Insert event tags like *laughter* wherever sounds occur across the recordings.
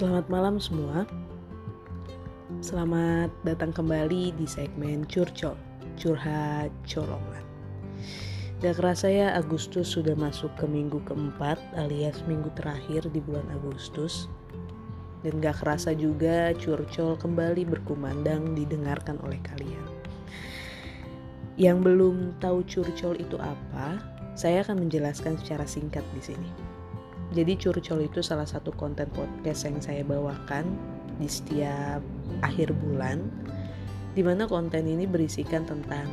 Selamat malam semua. Selamat datang kembali di segmen Curcol, Curhat Colongan. Gak kerasa ya Agustus sudah masuk ke minggu keempat alias minggu terakhir di bulan Agustus. Dan gak kerasa juga curcol kembali berkumandang didengarkan oleh kalian. Yang belum tahu curcol itu apa, saya akan menjelaskan secara singkat di sini. Jadi curcol itu salah satu konten podcast yang saya bawakan di setiap akhir bulan di mana konten ini berisikan tentang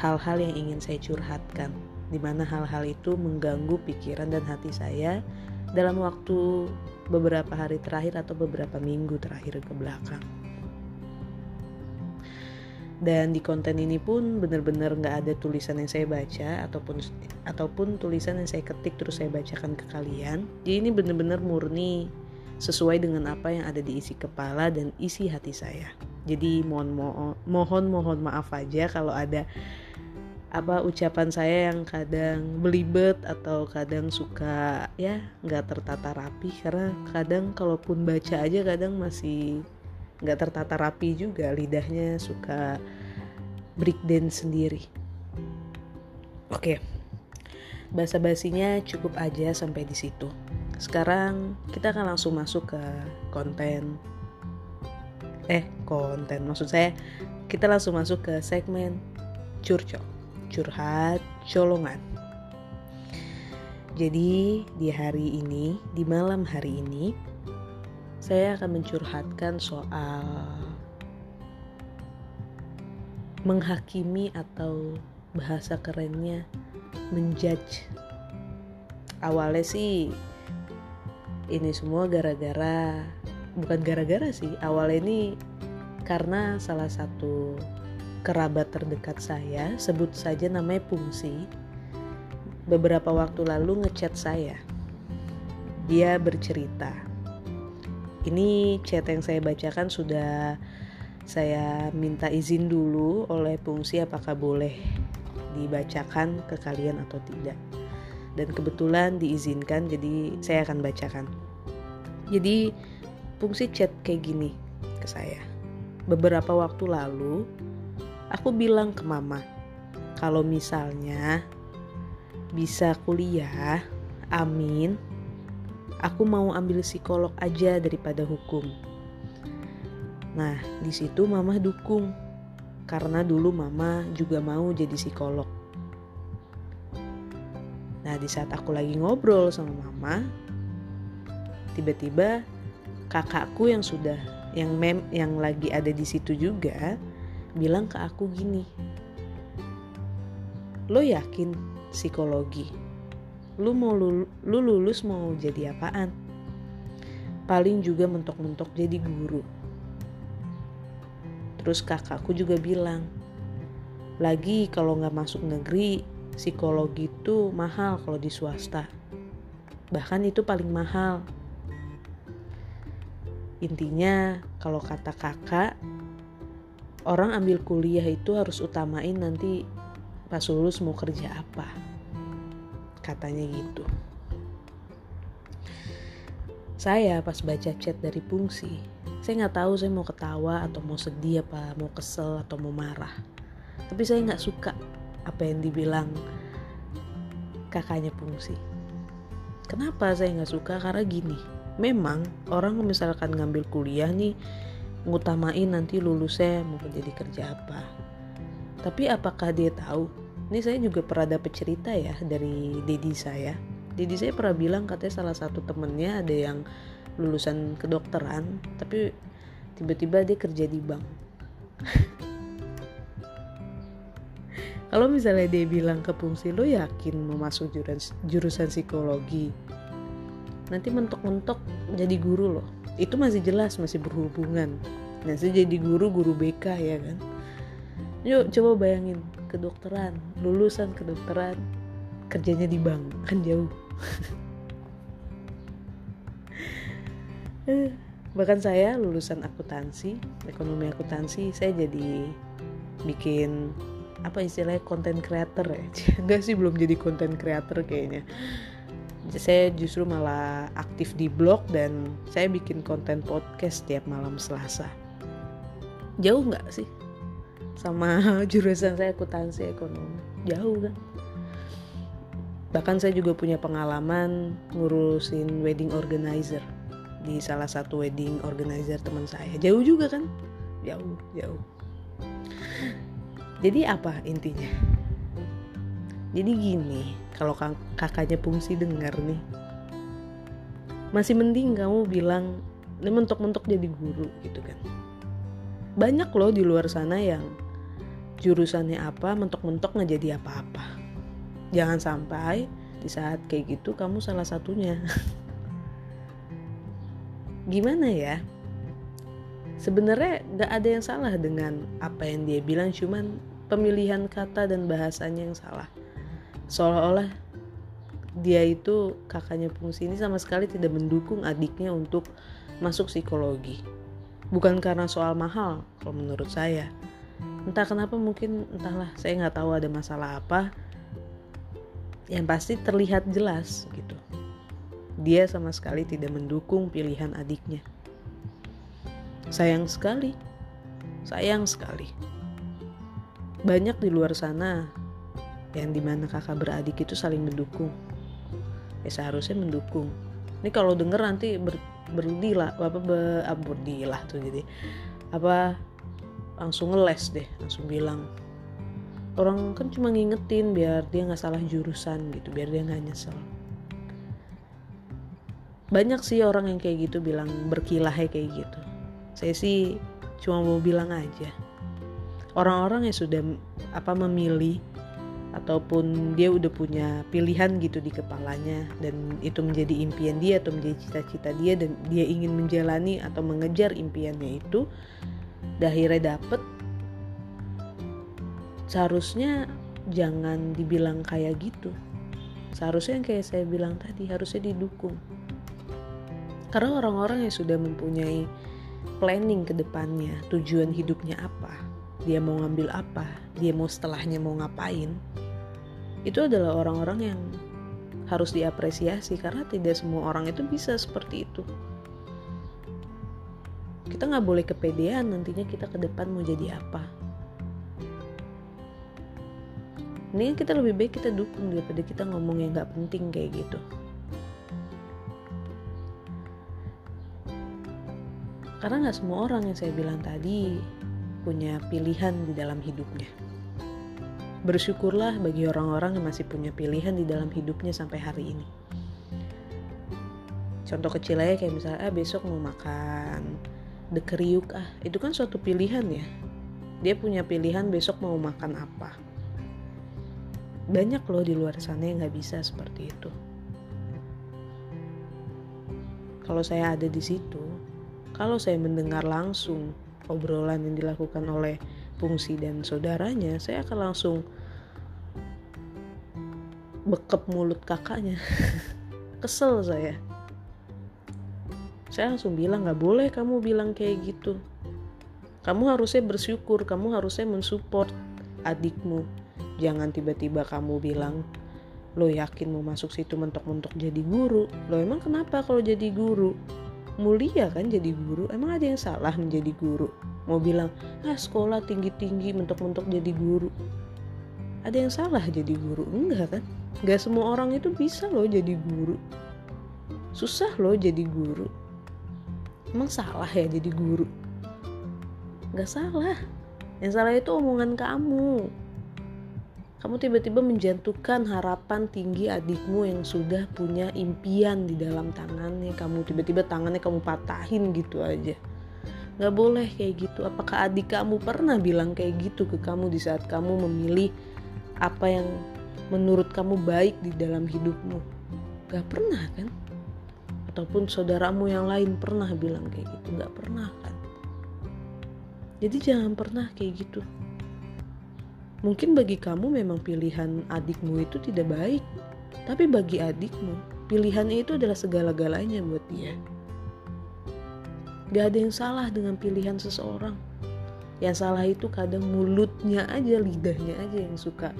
hal-hal yang ingin saya curhatkan di mana hal-hal itu mengganggu pikiran dan hati saya dalam waktu beberapa hari terakhir atau beberapa minggu terakhir ke belakang dan di konten ini pun benar-benar nggak ada tulisan yang saya baca ataupun ataupun tulisan yang saya ketik terus saya bacakan ke kalian jadi ini benar-benar murni sesuai dengan apa yang ada di isi kepala dan isi hati saya. Jadi mohon mohon mohon mohon maaf aja kalau ada apa ucapan saya yang kadang belibet atau kadang suka ya nggak tertata rapi karena kadang kalaupun baca aja kadang masih nggak tertata rapi juga lidahnya suka breakdance sendiri. Oke, basa basinya cukup aja sampai di situ. Sekarang kita akan langsung masuk ke konten. Eh, konten maksud saya kita langsung masuk ke segmen curcol, curhat colongan. Jadi di hari ini, di malam hari ini, saya akan mencurhatkan soal menghakimi atau bahasa kerennya menjudge. Awalnya sih ini semua gara-gara bukan gara-gara sih awal ini karena salah satu kerabat terdekat saya sebut saja namanya Pungsi beberapa waktu lalu ngechat saya dia bercerita ini chat yang saya bacakan sudah saya minta izin dulu oleh Pungsi apakah boleh dibacakan ke kalian atau tidak. Dan kebetulan diizinkan jadi saya akan bacakan. Jadi fungsi chat kayak gini ke saya. Beberapa waktu lalu aku bilang ke mama kalau misalnya bisa kuliah amin aku mau ambil psikolog aja daripada hukum nah di situ mama dukung karena dulu mama juga mau jadi psikolog Nah, di saat aku lagi ngobrol sama mama, tiba-tiba kakakku yang sudah yang mem yang lagi ada di situ juga bilang ke aku gini. Lo yakin psikologi? Lu mau lu, lu lulus mau jadi apaan? Paling juga mentok-mentok jadi guru. Terus kakakku juga bilang, lagi kalau nggak masuk negeri psikologi itu mahal kalau di swasta. Bahkan itu paling mahal. Intinya kalau kata kakak, orang ambil kuliah itu harus utamain nanti pas lulus mau kerja apa. Katanya gitu. Saya pas baca chat dari Pungsi, saya nggak tahu saya mau ketawa atau mau sedih apa mau kesel atau mau marah. Tapi saya nggak suka apa yang dibilang kakaknya fungsi. Kenapa saya nggak suka? Karena gini, memang orang misalkan ngambil kuliah nih ngutamain nanti lulusnya mau jadi kerja apa. Tapi apakah dia tahu? Ini saya juga pernah dapet cerita ya dari dedi saya. Dedi saya pernah bilang katanya salah satu temennya ada yang lulusan kedokteran, tapi tiba-tiba dia kerja di bank. *laughs* kalau misalnya dia bilang ke fungsi lo yakin mau masuk jurusan, jurusan psikologi? Nanti mentok-mentok jadi guru loh. Itu masih jelas masih berhubungan. Nanti jadi guru guru BK ya kan? Yuk coba bayangin kedokteran lulusan kedokteran kerjanya di bank kan jauh *laughs* bahkan saya lulusan akuntansi ekonomi akuntansi saya jadi bikin apa istilahnya konten creator ya *laughs* enggak sih belum jadi konten creator kayaknya saya justru malah aktif di blog dan saya bikin konten podcast tiap malam Selasa. Jauh nggak sih sama *laughs* jurusan saya akuntansi ekonomi? Jauh kan? Bahkan saya juga punya pengalaman ngurusin wedding organizer di salah satu wedding organizer teman saya. Jauh juga kan? Jauh, jauh. Jadi apa intinya? Jadi gini, kalau kakaknya fungsi dengar nih, masih mending kamu bilang ini mentok-mentok jadi guru gitu kan. Banyak loh di luar sana yang jurusannya apa, mentok-mentok nggak jadi apa-apa. Jangan sampai di saat kayak gitu kamu salah satunya. *laughs* Gimana ya? Sebenarnya nggak ada yang salah dengan apa yang dia bilang, cuman pemilihan kata dan bahasanya yang salah seolah-olah dia itu kakaknya fungsi ini sama sekali tidak mendukung adiknya untuk masuk psikologi bukan karena soal mahal kalau menurut saya entah kenapa mungkin entahlah saya nggak tahu ada masalah apa yang pasti terlihat jelas gitu. Dia sama sekali tidak mendukung pilihan adiknya. Sayang sekali. Sayang sekali. Banyak di luar sana yang di mana kakak beradik itu saling mendukung. Ya seharusnya mendukung. Ini kalau denger nanti ber, berdilah apa be, ah, berdilah tuh jadi. Apa langsung ngeles deh langsung bilang orang kan cuma ngingetin biar dia nggak salah jurusan gitu biar dia nggak nyesel. Banyak sih orang yang kayak gitu bilang berkilah kayak gitu. Saya sih cuma mau bilang aja. Orang-orang yang sudah apa memilih ataupun dia udah punya pilihan gitu di kepalanya dan itu menjadi impian dia atau menjadi cita-cita dia dan dia ingin menjalani atau mengejar impiannya itu dan akhirnya dapet seharusnya jangan dibilang kayak gitu. Seharusnya yang kayak saya bilang tadi harusnya didukung. Karena orang-orang yang sudah mempunyai planning ke depannya tujuan hidupnya apa dia mau ngambil apa dia mau setelahnya mau ngapain itu adalah orang-orang yang harus diapresiasi karena tidak semua orang itu bisa seperti itu. Kita nggak boleh kepedean nantinya kita ke depan mau jadi apa ini kita lebih baik kita dukung daripada kita ngomong yang nggak penting kayak gitu karena nggak semua orang yang saya bilang tadi punya pilihan di dalam hidupnya bersyukurlah bagi orang-orang yang masih punya pilihan di dalam hidupnya sampai hari ini. Contoh kecil aja kayak misalnya, ah besok mau makan dekeriuk ah, itu kan suatu pilihan ya. Dia punya pilihan besok mau makan apa. Banyak loh di luar sana yang gak bisa seperti itu. Kalau saya ada di situ, kalau saya mendengar langsung obrolan yang dilakukan oleh fungsi dan saudaranya, saya akan langsung bekep mulut kakaknya. *laughs* Kesel saya. Saya langsung bilang nggak boleh kamu bilang kayak gitu. Kamu harusnya bersyukur, kamu harusnya mensupport adikmu. Jangan tiba-tiba kamu bilang, lo yakin mau masuk situ mentok-mentok jadi guru? Lo emang kenapa kalau jadi guru? Mulia kan jadi guru, emang ada yang salah menjadi guru? mau bilang ah sekolah tinggi-tinggi mentok-mentok jadi guru. Ada yang salah jadi guru? Enggak kan? Enggak semua orang itu bisa loh jadi guru. Susah loh jadi guru. Emang salah ya jadi guru? Enggak salah. Yang salah itu omongan kamu kamu tiba-tiba menjatuhkan harapan tinggi adikmu yang sudah punya impian di dalam tangannya kamu tiba-tiba tangannya kamu patahin gitu aja Gak boleh kayak gitu. Apakah adik kamu pernah bilang kayak gitu ke kamu di saat kamu memilih apa yang menurut kamu baik di dalam hidupmu? Gak pernah kan? Ataupun saudaramu yang lain pernah bilang kayak gitu? Gak pernah kan? Jadi jangan pernah kayak gitu. Mungkin bagi kamu memang pilihan adikmu itu tidak baik. Tapi bagi adikmu, pilihannya itu adalah segala-galanya buat dia. Gak ada yang salah dengan pilihan seseorang. Yang salah itu kadang mulutnya aja, lidahnya aja yang suka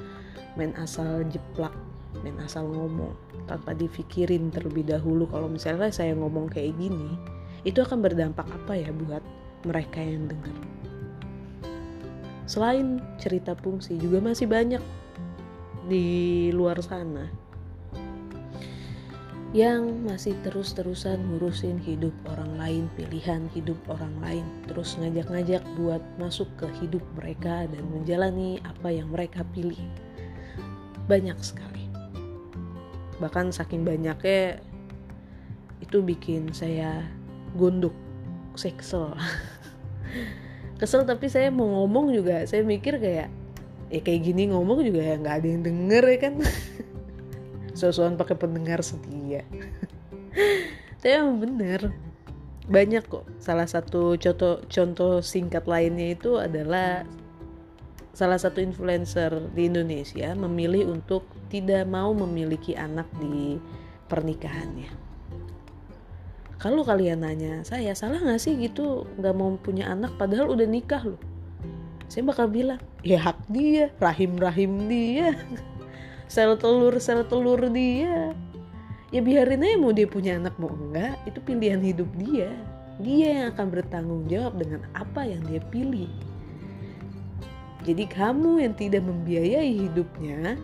main asal jeplak main asal ngomong tanpa dipikirin terlebih dahulu kalau misalnya saya ngomong kayak gini itu akan berdampak apa ya buat mereka yang dengar selain cerita fungsi juga masih banyak di luar sana yang masih terus-terusan ngurusin hidup orang lain, pilihan hidup orang lain, terus ngajak-ngajak buat masuk ke hidup mereka dan menjalani apa yang mereka pilih. Banyak sekali. Bahkan saking banyaknya itu bikin saya gondok, saya kesel. *laughs* kesel tapi saya mau ngomong juga, saya mikir kayak ya kayak gini ngomong juga ya nggak ada yang denger ya kan. *laughs* sosokan pakai pendengar setia. *laughs* Tapi emang bener banyak kok. Salah satu contoh contoh singkat lainnya itu adalah salah satu influencer di Indonesia memilih untuk tidak mau memiliki anak di pernikahannya kalau kalian nanya saya salah nggak sih gitu? Nggak mau punya anak padahal udah nikah loh. Saya bakal bilang ya hak dia rahim rahim dia *laughs* sel telur sel telur dia. Ya biarin aja mau dia punya anak mau enggak itu pilihan hidup dia. Dia yang akan bertanggung jawab dengan apa yang dia pilih. Jadi kamu yang tidak membiayai hidupnya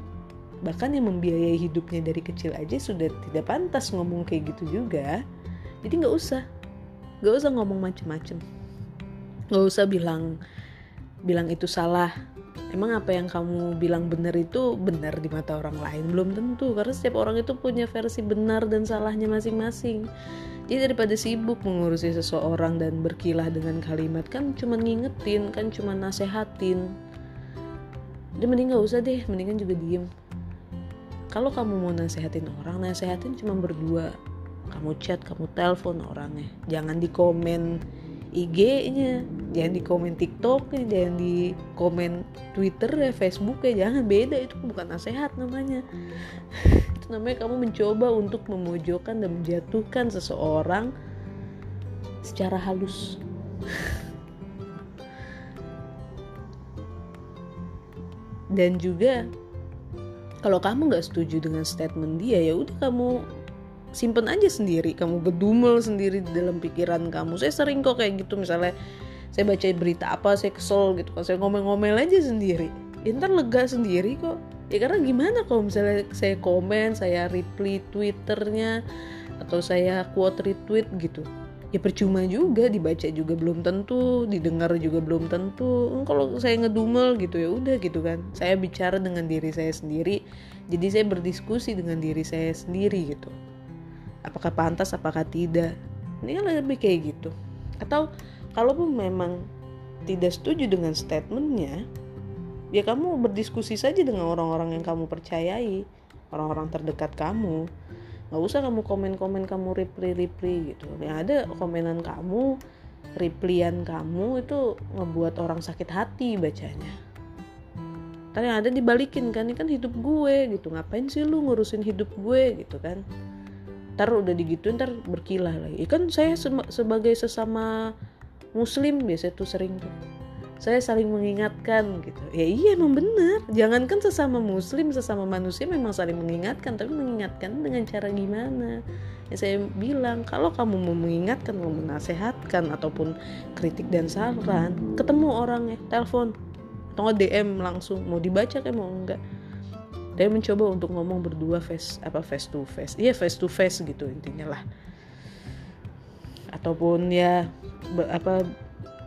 bahkan yang membiayai hidupnya dari kecil aja sudah tidak pantas ngomong kayak gitu juga jadi nggak usah. Nggak usah ngomong macem-macem. Nggak usah bilang bilang itu salah. Emang apa yang kamu bilang benar itu benar di mata orang lain? Belum tentu karena setiap orang itu punya versi benar dan salahnya masing-masing. Jadi daripada sibuk mengurusi seseorang dan berkilah dengan kalimat kan cuma ngingetin kan cuma nasehatin. Dia mending gak usah deh mendingan juga diem. Kalau kamu mau nasehatin orang nasehatin cuma berdua kamu chat kamu telepon orangnya. Jangan di komen IG-nya jangan di komen TikTok-nya jangan di komen Twitter ya Facebook ya jangan. Beda itu bukan nasihat namanya. *laughs* Itu namanya kamu mencoba untuk memojokkan dan menjatuhkan seseorang secara halus. *laughs* Dan juga kalau kamu nggak setuju dengan statement dia ya udah kamu simpen aja sendiri. Kamu bedumel sendiri di dalam pikiran kamu. Saya sering kok kayak gitu misalnya saya baca berita apa saya kesel gitu. Kan saya ngomel-ngomel aja sendiri. Ya, ntar lega sendiri kok. Ya karena gimana kalau misalnya saya komen saya reply twitternya atau saya quote retweet gitu. Ya percuma juga dibaca juga belum tentu didengar juga belum tentu. Hmm, kalau saya ngedumel gitu ya udah gitu kan. Saya bicara dengan diri saya sendiri. Jadi saya berdiskusi dengan diri saya sendiri gitu apakah pantas apakah tidak. Ini kan lebih kayak gitu. Atau kalaupun memang tidak setuju dengan statementnya ya kamu berdiskusi saja dengan orang-orang yang kamu percayai orang-orang terdekat kamu. Nggak usah kamu komen-komen kamu reply-reply gitu. Yang ada komenan kamu replyan kamu itu ngebuat orang sakit hati bacanya. Tapi yang ada dibalikin kan ini kan hidup gue gitu. Ngapain sih lu ngurusin hidup gue gitu kan ntar udah digituin ntar berkilah lagi. Kan saya sebagai sesama muslim biasa tuh sering tuh saya saling mengingatkan gitu. Ya iya emang bener. Jangankan sesama muslim sesama manusia memang saling mengingatkan tapi mengingatkan dengan cara gimana? Ya saya bilang kalau kamu mau mengingatkan mau menasehatkan ataupun kritik dan saran ketemu orangnya telepon atau nggak DM langsung mau dibaca kayak mau enggak dia mencoba untuk ngomong berdua face apa face to face. Iya face to face gitu intinya lah. Ataupun ya ber, apa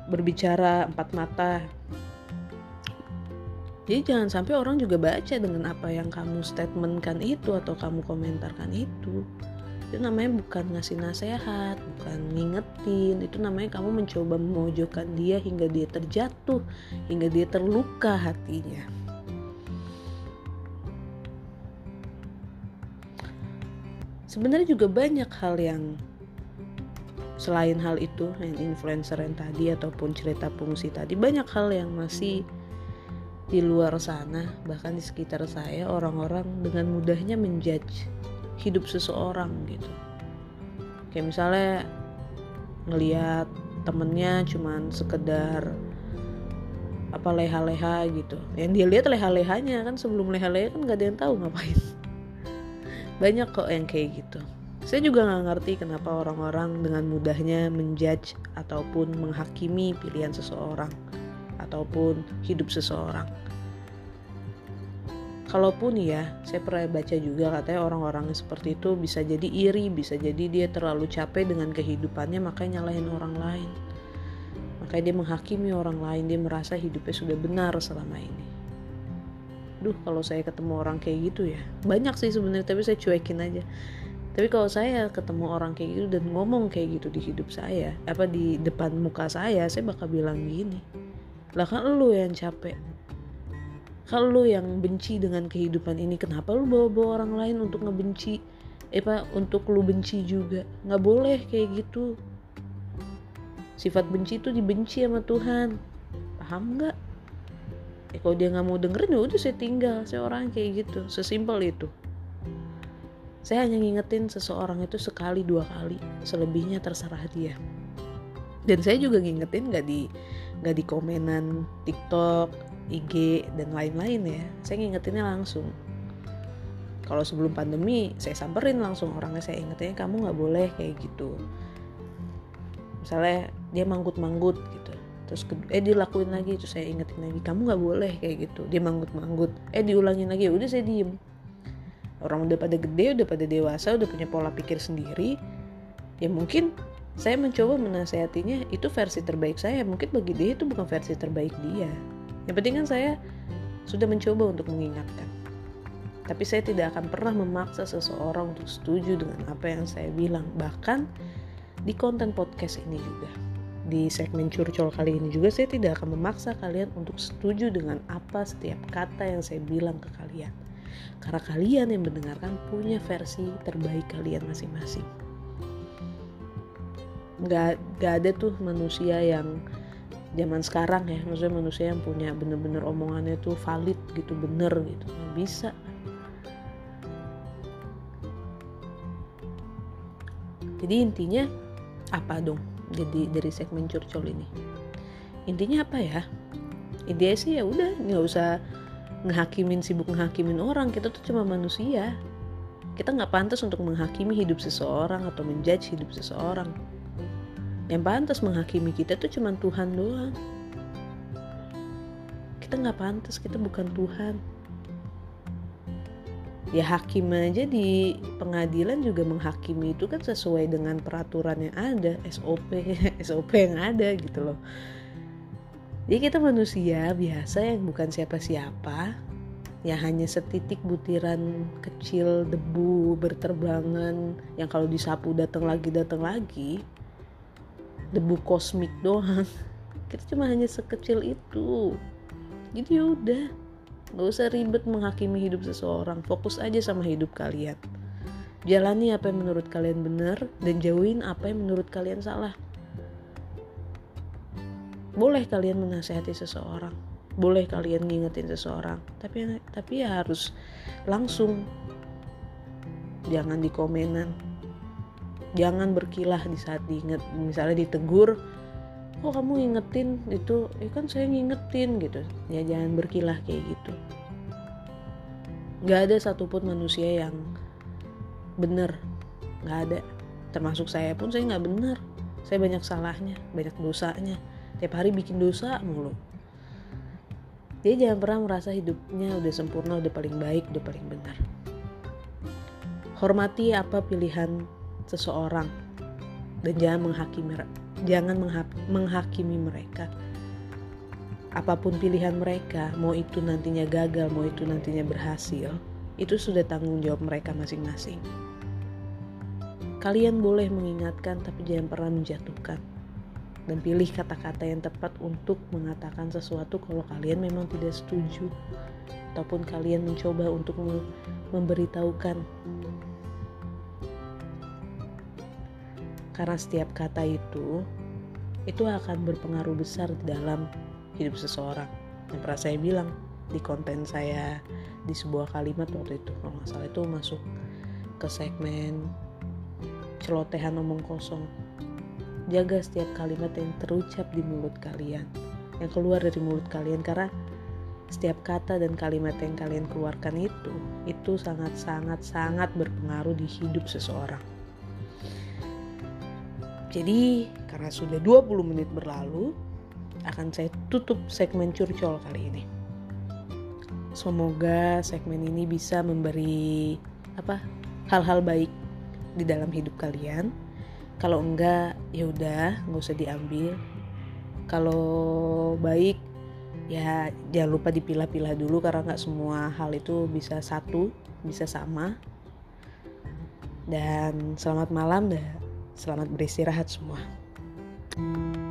berbicara empat mata. Jadi jangan sampai orang juga baca dengan apa yang kamu statementkan itu atau kamu komentarkan itu. Itu namanya bukan ngasih nasihat bukan ngingetin. Itu namanya kamu mencoba memojokkan dia hingga dia terjatuh hingga dia terluka hatinya sebenarnya juga banyak hal yang selain hal itu yang influencer yang tadi ataupun cerita fungsi tadi banyak hal yang masih di luar sana. Bahkan di sekitar saya orang-orang dengan mudahnya menjudge hidup seseorang gitu. Kayak misalnya ngelihat temennya cuman sekedar apa leha-leha gitu. Yang dia lihat leha-lehanya kan sebelum leha-leha kan gak ada yang tahu ngapain banyak kok yang kayak gitu saya juga nggak ngerti kenapa orang-orang dengan mudahnya menjudge ataupun menghakimi pilihan seseorang ataupun hidup seseorang. Kalaupun ya, saya pernah baca juga katanya orang-orang seperti itu bisa jadi iri, bisa jadi dia terlalu capek dengan kehidupannya makanya nyalahin orang lain. Makanya dia menghakimi orang lain, dia merasa hidupnya sudah benar selama ini. Duh, kalau saya ketemu orang kayak gitu ya, banyak sih sebenarnya tapi saya cuekin aja. Tapi kalau saya ketemu orang kayak gitu dan ngomong kayak gitu di hidup saya apa di depan muka saya saya bakal bilang gini. Lah kan lu yang capek. Kalau lu yang benci dengan kehidupan ini kenapa lu bawa-bawa orang lain untuk ngebenci? Eh pak untuk lu benci juga. Nggak boleh kayak gitu. Sifat benci itu dibenci sama Tuhan. Paham nggak eh kalau dia nggak mau dengerin ya udah saya tinggal saya orang kayak gitu sesimpel itu saya hanya ngingetin seseorang itu sekali dua kali, selebihnya terserah dia. Dan saya juga ngingetin gak di gak di komenan TikTok, IG dan lain-lain ya. Saya ngingetinnya langsung. Kalau sebelum pandemi, saya samperin langsung orangnya saya ingetin kamu nggak boleh kayak gitu. Misalnya dia manggut-manggut gitu terus eh dilakuin lagi terus saya ingetin lagi kamu nggak boleh kayak gitu. Dia manggut-manggut. Eh diulangin lagi. Udah saya diem. Orang udah pada gede udah pada dewasa udah punya pola pikir sendiri. Ya mungkin saya mencoba menasehatinya itu versi terbaik saya. Mungkin bagi dia itu bukan versi terbaik dia. Yang penting kan saya sudah mencoba untuk mengingatkan. Tapi saya tidak akan pernah memaksa seseorang untuk setuju dengan apa yang saya bilang bahkan di konten podcast ini juga di segmen curcol kali ini juga saya tidak akan memaksa kalian untuk setuju dengan apa setiap kata yang saya bilang ke kalian karena kalian yang mendengarkan punya versi terbaik kalian masing-masing. Gak, gak ada tuh manusia yang zaman sekarang ya, maksudnya manusia yang punya bener-bener omongannya tuh valid gitu, bener gitu, nggak bisa. Jadi intinya apa dong? Jadi dari segmen curcol ini, intinya apa ya? Intinya sih ya udah nggak usah ngehakimin sibuk ngehakimin orang. Kita tuh cuma manusia. Kita nggak pantas untuk menghakimi hidup seseorang atau menjudge hidup seseorang. Yang pantas menghakimi kita tuh cuma Tuhan doang. Kita nggak pantas kita bukan Tuhan ya hakim aja di pengadilan juga menghakimi itu kan sesuai dengan peraturan yang ada SOP SOP *laughs* yang ada gitu loh jadi kita manusia biasa yang bukan siapa-siapa, yang hanya setitik butiran kecil debu berterbangan yang kalau disapu datang lagi datang lagi, debu kosmik doang. *laughs* Kita cuma hanya sekecil itu. Jadi ya udah, nggak usah ribet menghakimi hidup seseorang. Fokus aja sama hidup kalian. Jalani apa yang menurut kalian benar dan jauhin apa yang menurut kalian salah. Boleh kalian menasehati seseorang. Boleh kalian ngingetin seseorang. Tapi tapi ya harus langsung. Jangan di komenan. Jangan berkilah di saat diinget misalnya ditegur oh kamu ngingetin itu? Ya kan saya ngingetin gitu. Ya jangan berkilah kayak gitu. Nggak ada satupun manusia yang bener. Nggak ada. Termasuk saya pun saya nggak bener. Saya banyak salahnya banyak dosanya. Tiap hari bikin dosa mulu. Dia jangan pernah merasa hidupnya udah sempurna udah paling baik udah paling benar. Hormati apa pilihan seseorang dan jangan menghakimi jangan menghakimi mereka. Apa pun pilihan mereka mau itu nantinya gagal mau itu nantinya berhasil itu sudah tanggung jawab mereka masing-masing. Kalian boleh mengingatkan tapi jangan pernah menjatuhkan. Dan pilih kata-kata yang tepat untuk mengatakan sesuatu kalau kalian memang tidak setuju. Ataupun kalian mencoba untuk memberitahukan karena setiap kata itu itu akan berpengaruh besar di dalam hidup seseorang. Yang pernah saya bilang di konten saya di sebuah kalimat waktu itu kalau nggak salah itu masuk ke segmen celotehan omong kosong. Jaga setiap kalimat yang terucap di mulut kalian, yang keluar dari mulut kalian. Karena setiap kata dan kalimat yang kalian keluarkan itu itu sangat sangat sangat berpengaruh di hidup seseorang. Jadi karena sudah 20 menit berlalu akan saya tutup segmen curcol kali ini. Semoga segmen ini bisa memberi apa hal-hal baik di dalam hidup kalian. Kalau enggak ya udah nggak usah diambil. Kalau baik ya jangan lupa dipilah-pilah dulu karena nggak semua hal itu bisa satu bisa sama dan selamat malam dan selamat beristirahat semua. thank you